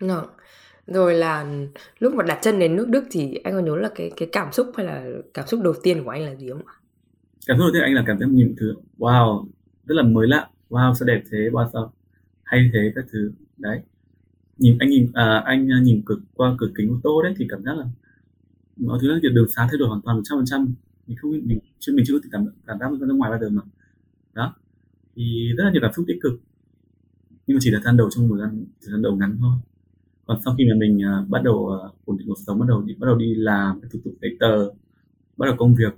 Vâng. Rồi là lúc mà đặt chân đến nước Đức thì anh có nhớ là cái cái cảm xúc hay là cảm xúc đầu tiên của anh là gì không ạ? cảm xúc đầu tiên anh là cảm giác nhìn thứ wow rất là mới lạ. Wow sao đẹp thế wow sao hay thế các thứ. Đấy. Nhìn anh nhìn à, anh nhìn cực qua cửa kính ô tô đấy thì cảm giác là mọi thứ là đường xá thay đổi hoàn toàn một trăm phần trăm. Mình không mình chưa mình chưa có cảm cảm giác ra ngoài bao giờ mà. Đó. Thì rất là nhiều cảm xúc tích cực. Nhưng mà chỉ là thời gian đầu trong một gian thời gian đầu ngắn thôi. Còn sau khi mà mình uh, bắt đầu uh, ổn định cuộc sống bắt đầu đi bắt đầu đi làm các thủ tục giấy tờ bắt đầu công việc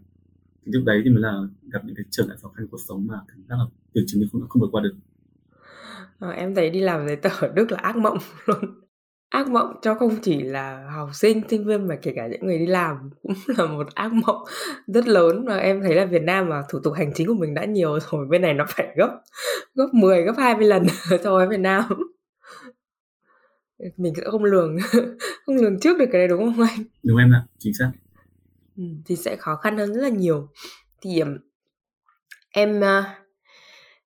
thì lúc đấy thì mới là gặp những cái trở ngại khó khăn cuộc sống mà cảm giác là tưởng chừng như không không vượt qua được. Ờ, em thấy đi làm giấy tờ ở Đức là ác mộng luôn. Ác mộng cho không chỉ là học sinh, sinh viên mà kể cả những người đi làm cũng là một ác mộng rất lớn mà em thấy là Việt Nam mà thủ tục hành chính của mình đã nhiều rồi bên này nó phải gấp gấp 10 gấp 20 lần so với Việt Nam. Mình sẽ không lường không lường trước được cái này đúng không anh? đúng em ạ chính xác Ừ, thì sẽ khó khăn hơn rất là nhiều. Thì em uh,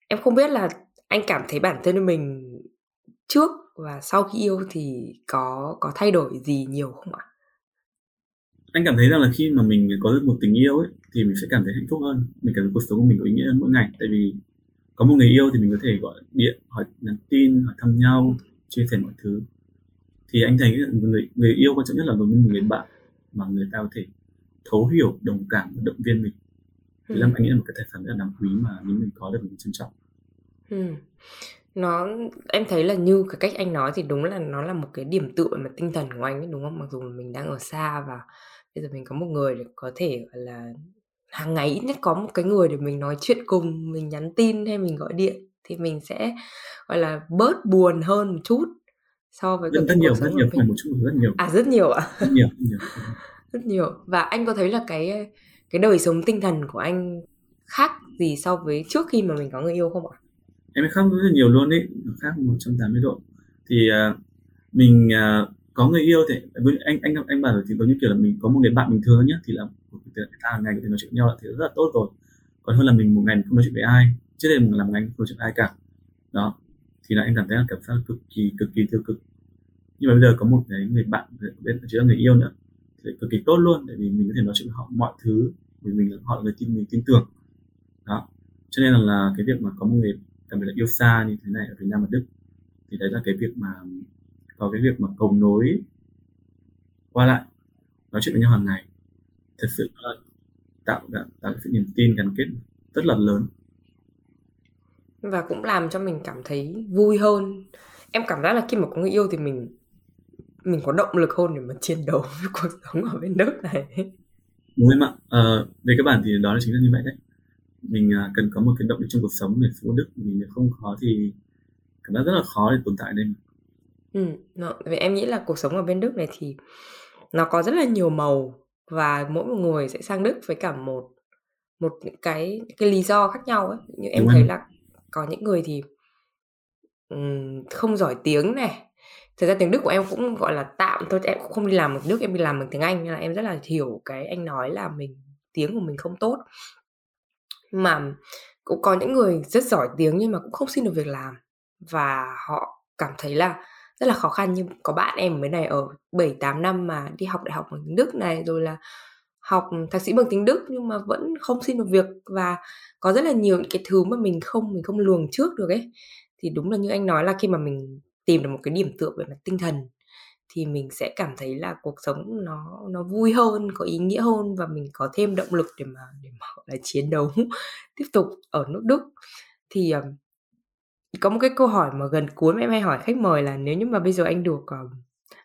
em không biết là anh cảm thấy bản thân mình trước và sau khi yêu thì có có thay đổi gì nhiều không ạ? anh cảm thấy rằng là khi mà mình có được một tình yêu ấy thì mình sẽ cảm thấy hạnh phúc hơn mình cảm thấy cuộc sống của mình có ý nghĩa hơn mỗi ngày tại vì có một người yêu thì mình có thể gọi điện hỏi nhắn tin hỏi thăm nhau chia sẻ mọi thứ thì anh thấy một người người yêu quan trọng nhất là một người bạn mà người ta có thể thấu hiểu đồng cảm và động viên mình thì Ừ. là anh nghĩ là một cái tài sản rất là đáng quý mà nếu mình có được mình trân trọng Ừ. Nó em thấy là như cái cách anh nói thì đúng là nó là một cái điểm tựa mà tinh thần của anh ấy đúng không? Mặc dù mình đang ở xa và bây giờ mình có một người để có thể gọi là hàng ngày ít nhất có một cái người để mình nói chuyện cùng, mình nhắn tin hay mình gọi điện thì mình sẽ gọi là bớt buồn hơn một chút so với rất, rất nhiều rất nhiều không một chút rất nhiều à rất nhiều ạ. rất nhiều rất nhiều rất nhiều và anh có thấy là cái cái đời sống tinh thần của anh khác gì so với trước khi mà mình có người yêu không ạ? Em khác rất là nhiều luôn đấy khác 180 độ. Thì uh, mình uh, có người yêu thì với anh anh anh bảo rồi thì giống như kiểu là mình có một người bạn bình thường nhá thì là người ta hàng ngày có thể nói chuyện với nhau là thì rất là tốt rồi. Còn hơn là mình một ngày mình không nói chuyện với ai trước đây mình làm ngành không nói chuyện với ai cả. Đó thì là em cảm thấy là cảm giác cực kỳ cực kỳ tiêu cực. Nhưng mà bây giờ có một cái người bạn bên chỉ là người yêu nữa thì cực kỳ tốt luôn tại vì mình có thể nói chuyện với họ mọi thứ vì mình là họ là người tin mình tin tưởng. Đó cho nên là, là cái việc mà có một người đặc biệt là yêu xa như thế này ở Việt Nam và Đức thì đấy là cái việc mà có cái việc mà cầu nối qua lại nói chuyện với nhau hàng ngày. Thật sự là tạo tạo, tạo sự niềm tin gắn kết rất là lớn. Và cũng làm cho mình cảm thấy vui hơn. Em cảm giác là khi mà có người yêu thì mình mình có động lực hơn để mà chiến đấu với cuộc sống ở bên Đức này. Đúng không ạ. Ờ, về các bản thì đó là chính là như vậy đấy mình uh, cần có một cái động lực trong cuộc sống để ở Đức. Vì nếu không có thì cảm giác rất là khó để tồn tại đây ừ, nó, vì em nghĩ là cuộc sống ở bên Đức này thì nó có rất là nhiều màu và mỗi một người sẽ sang Đức với cả một một cái cái lý do khác nhau ấy. Như em Đúng thấy em. là có những người thì um, không giỏi tiếng này. Thực ra tiếng Đức của em cũng gọi là tạm thôi em cũng không đi làm ở Đức em đi làm bằng tiếng Anh nên là em rất là hiểu cái anh nói là mình tiếng của mình không tốt mà cũng có những người rất giỏi tiếng nhưng mà cũng không xin được việc làm. Và họ cảm thấy là rất là khó khăn. Như có bạn em mới này ở 7 8 năm mà đi học đại học ở Đức này, rồi là học thạc sĩ bằng tiếng Đức nhưng mà vẫn không xin được việc. Và có rất là nhiều những cái thứ mà mình không mình không lường trước được ấy. Thì đúng là như anh nói là khi mà mình tìm được một cái điểm tựa về mặt tinh thần thì mình sẽ cảm thấy là cuộc sống nó nó vui hơn có ý nghĩa hơn và mình có thêm động lực để mà để mà là chiến đấu tiếp tục ở nước Đức thì um, có một cái câu hỏi mà gần cuối mà em hay hỏi khách mời là nếu như mà bây giờ anh được um,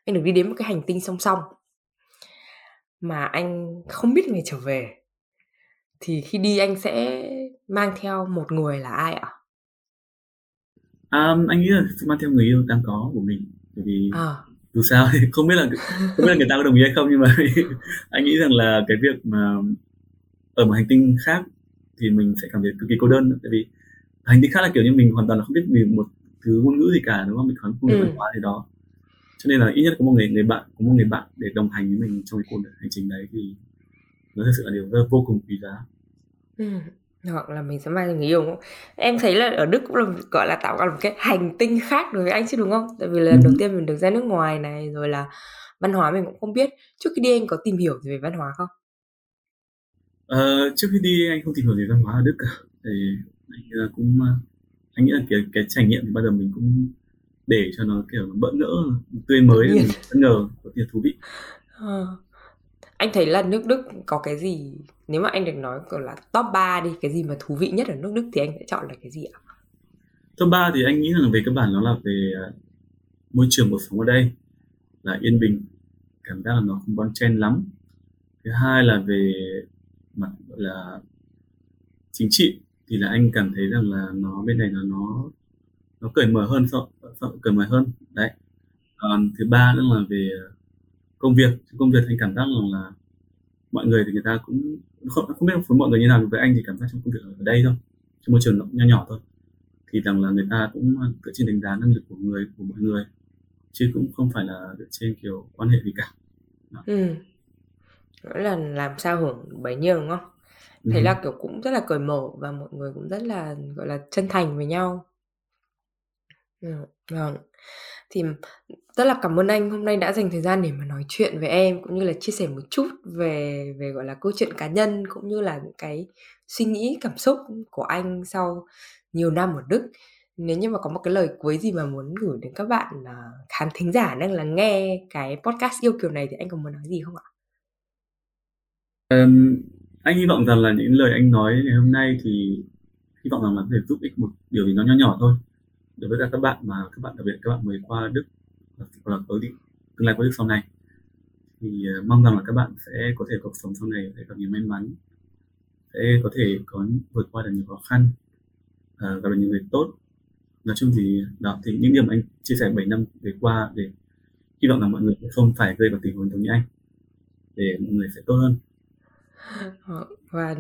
anh được đi đến một cái hành tinh song song mà anh không biết ngày trở về thì khi đi anh sẽ mang theo một người là ai ạ? Um, anh nghĩ là mang theo người yêu đang có của mình bởi vì à. Dù sao thì không biết là không biết là người ta có đồng ý hay không nhưng mà anh nghĩ rằng là cái việc mà ở một hành tinh khác thì mình sẽ cảm thấy cực kỳ cô đơn tại vì hành tinh khác là kiểu như mình hoàn toàn là không biết về một thứ ngôn ngữ gì cả đúng không mình không biết ừ. văn hóa gì đó cho nên là ít nhất có một người người bạn có một người bạn để đồng hành với mình trong cái cuộc hành trình đấy thì nó thực sự là điều rất, vô cùng quý giá ừ. Hoặc là mình sẽ mang người yêu không? Em thấy là ở đức cũng là gọi là tạo ra một cái hành tinh khác đối với anh chứ đúng không? Tại vì là lần ừ. đầu tiên mình được ra nước ngoài này rồi là văn hóa mình cũng không biết. Trước khi đi anh có tìm hiểu gì về văn hóa không? Ờ, trước khi đi anh không tìm hiểu gì văn hóa ở đức cả. Thì anh cũng anh nghĩ là cái cái trải nghiệm thì bao giờ mình cũng để cho nó kiểu bỡ ngỡ tươi mới bất ngờ có thể thú vị. À anh thấy là nước Đức có cái gì nếu mà anh được nói gọi là top 3 đi cái gì mà thú vị nhất ở nước Đức thì anh sẽ chọn là cái gì ạ? Top 3 thì anh nghĩ là về cơ bản nó là về à, môi trường cuộc sống ở đây là yên bình cảm giác là nó không bon chen lắm thứ hai là về mặt gọi là chính trị thì là anh cảm thấy rằng là nó bên này là nó nó cởi mở hơn sợ, cởi mở hơn đấy còn thứ ba nữa là về à, công việc công việc anh cảm giác rằng là mọi người thì người ta cũng không, không biết với mọi người như nào với anh thì cảm giác trong công việc ở đây thôi trong môi trường nó nhỏ nhỏ thôi. Thì rằng là người ta cũng dựa trên đánh giá năng lực của người của mọi người chứ cũng không phải là dựa trên kiểu quan hệ gì cả. Đó. ừ. Nghĩa là làm sao hưởng bấy nhiêu đúng không? Thấy ừ. là kiểu cũng rất là cởi mở và mọi người cũng rất là gọi là chân thành với nhau Vâng, vâng. Thì rất là cảm ơn anh hôm nay đã dành thời gian để mà nói chuyện với em cũng như là chia sẻ một chút về về gọi là câu chuyện cá nhân cũng như là những cái suy nghĩ cảm xúc của anh sau nhiều năm ở Đức. Nếu như mà có một cái lời cuối gì mà muốn gửi đến các bạn à, khán thính giả đang là nghe cái podcast yêu kiều này thì anh có muốn nói gì không ạ? Um, anh hy vọng rằng là những lời anh nói ngày hôm nay thì hy vọng rằng là có thể giúp ích một điều gì nó nhỏ nhỏ thôi đối với các bạn mà các bạn đặc biệt các bạn mới qua Đức hoặc là có định tương lai qua Đức sau này. Thì ờ, mong rằng là các bạn sẽ có thể cuộc sống sau này sẽ gặp nhiều may mắn sẽ có thể có vượt qua được nhiều khó khăn à, gặp được nhiều người tốt. Nói chung thì đó thì những điểm anh chia sẻ 7 năm về qua để hy vọng là mọi người sẽ không phải rơi vào tình huống giống như anh để mọi người sẽ tốt hơn và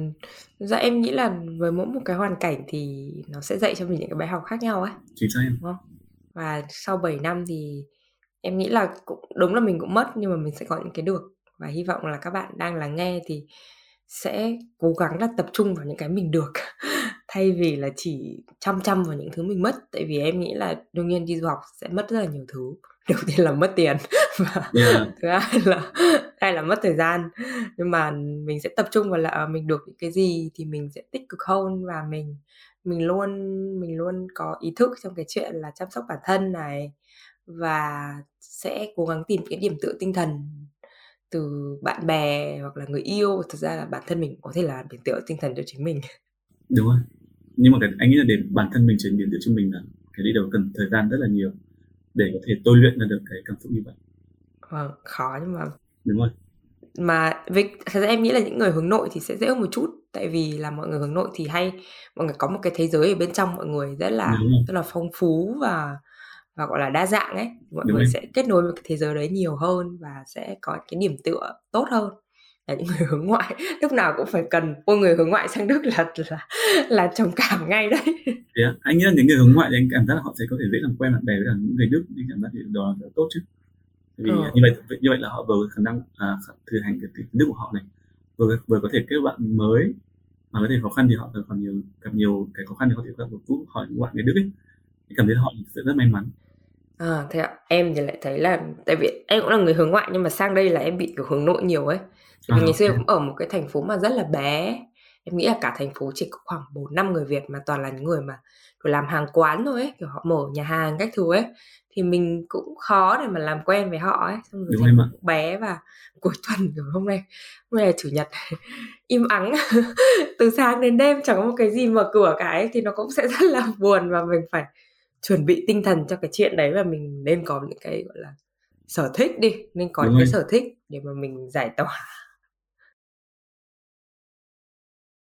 ra em nghĩ là với mỗi một cái hoàn cảnh thì nó sẽ dạy cho mình những cái bài học khác nhau ấy. Chính xác em. Đúng không? Và sau 7 năm thì em nghĩ là cũng đúng là mình cũng mất nhưng mà mình sẽ có những cái được và hy vọng là các bạn đang lắng nghe thì sẽ cố gắng là tập trung vào những cái mình được thay vì là chỉ chăm chăm vào những thứ mình mất tại vì em nghĩ là đương nhiên đi du học sẽ mất rất là nhiều thứ đầu tiên là mất tiền. Và yeah. thứ hai là hay là mất thời gian. Nhưng mà mình sẽ tập trung vào là à, mình được những cái gì thì mình sẽ tích cực hơn và mình mình luôn mình luôn có ý thức trong cái chuyện là chăm sóc bản thân này và sẽ cố gắng tìm cái điểm tựa tinh thần từ bạn bè hoặc là người yêu. Thực ra là bản thân mình có thể là điểm tựa tinh thần cho chính mình. Đúng rồi. Nhưng mà cái, anh nghĩ là để bản thân mình trở thành điểm tựa cho mình là cái đi đầu cần thời gian rất là nhiều để có thể tôi luyện ra được cái cảm xúc như vậy. Vâng khó nhưng mà đúng rồi. Mà với thật ra em nghĩ là những người hướng nội thì sẽ dễ hơn một chút tại vì là mọi người hướng nội thì hay mọi người có một cái thế giới ở bên trong mọi người rất là rất là phong phú và và gọi là đa dạng ấy. Mọi Đúng người rồi. sẽ kết nối với cái thế giới đấy nhiều hơn và sẽ có cái điểm tựa tốt hơn là những người hướng ngoại lúc nào cũng phải cần ôi người hướng ngoại sang đức là là là trầm cảm ngay đấy yeah. anh nghĩ là những người hướng ngoại thì anh cảm giác là họ sẽ có thể dễ làm quen bạn bè với cả những người đức thì cảm giác thì đó là tốt chứ vì ừ. như vậy như vậy là họ vừa khả năng à, thực hành cái tiếng đức của họ này vừa vừa có thể kết bạn mới mà có thể khó khăn thì họ còn nhiều gặp nhiều cái khó khăn thì họ thể gặp giúp hỏi những bạn người đức ấy thì cảm thấy họ sẽ rất may mắn À, thế ạ. Em thì lại thấy là tại vì em cũng là người hướng ngoại nhưng mà sang đây là em bị kiểu hướng nội nhiều ấy. Vì À, ngày xưa em OK. cũng ở một cái thành phố mà rất là bé. Em nghĩ là cả thành phố chỉ có khoảng 4, 5 người Việt mà toàn là những người mà, kiểu, làm hàng quán thôi ấy, kiểu, họ mở nhà hàng các thứ ấy, thì mình cũng khó để mà làm quen với họ ấy. Xong rồi Đúng em cũng bé và cuối tuần, kiểu, hôm nay hôm nay là Chủ nhật, im ắng, từ sáng đến đêm chẳng có một cái gì mở cửa cả ấy, thì nó cũng sẽ rất là buồn và mình phải chuẩn bị tinh thần cho cái chuyện đấy và mình nên có những cái, gọi là, sở thích đi, nên có Đúng những cái sở thích để mà mình giải tỏa.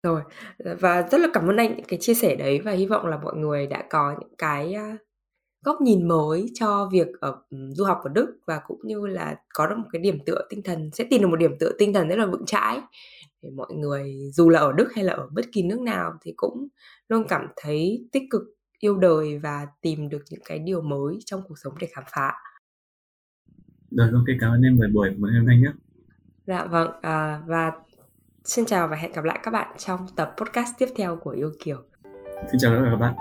Rồi, ờ, và rất là cảm ơn anh những cái chia sẻ đấy và hy vọng là mọi người đã có những cái, góc nhìn mới cho việc ở, du học ở Đức và cũng như là có được một cái điểm tựa tinh thần sẽ tìm được một điểm tựa tinh thần rất là vững chãi để mọi người dù là ở Đức hay là ở bất kỳ nước nào thì cũng luôn cảm thấy tích cực, yêu đời và tìm được những cái điều mới trong cuộc sống để khám phá. Rồi, OK, cảm ơn em về buổi của hôm nay nhá. Dạ vâng, à, và xin chào và hẹn gặp lại các bạn trong tập podcast tiếp theo của Yêu Kiều. Xin chào các bạn.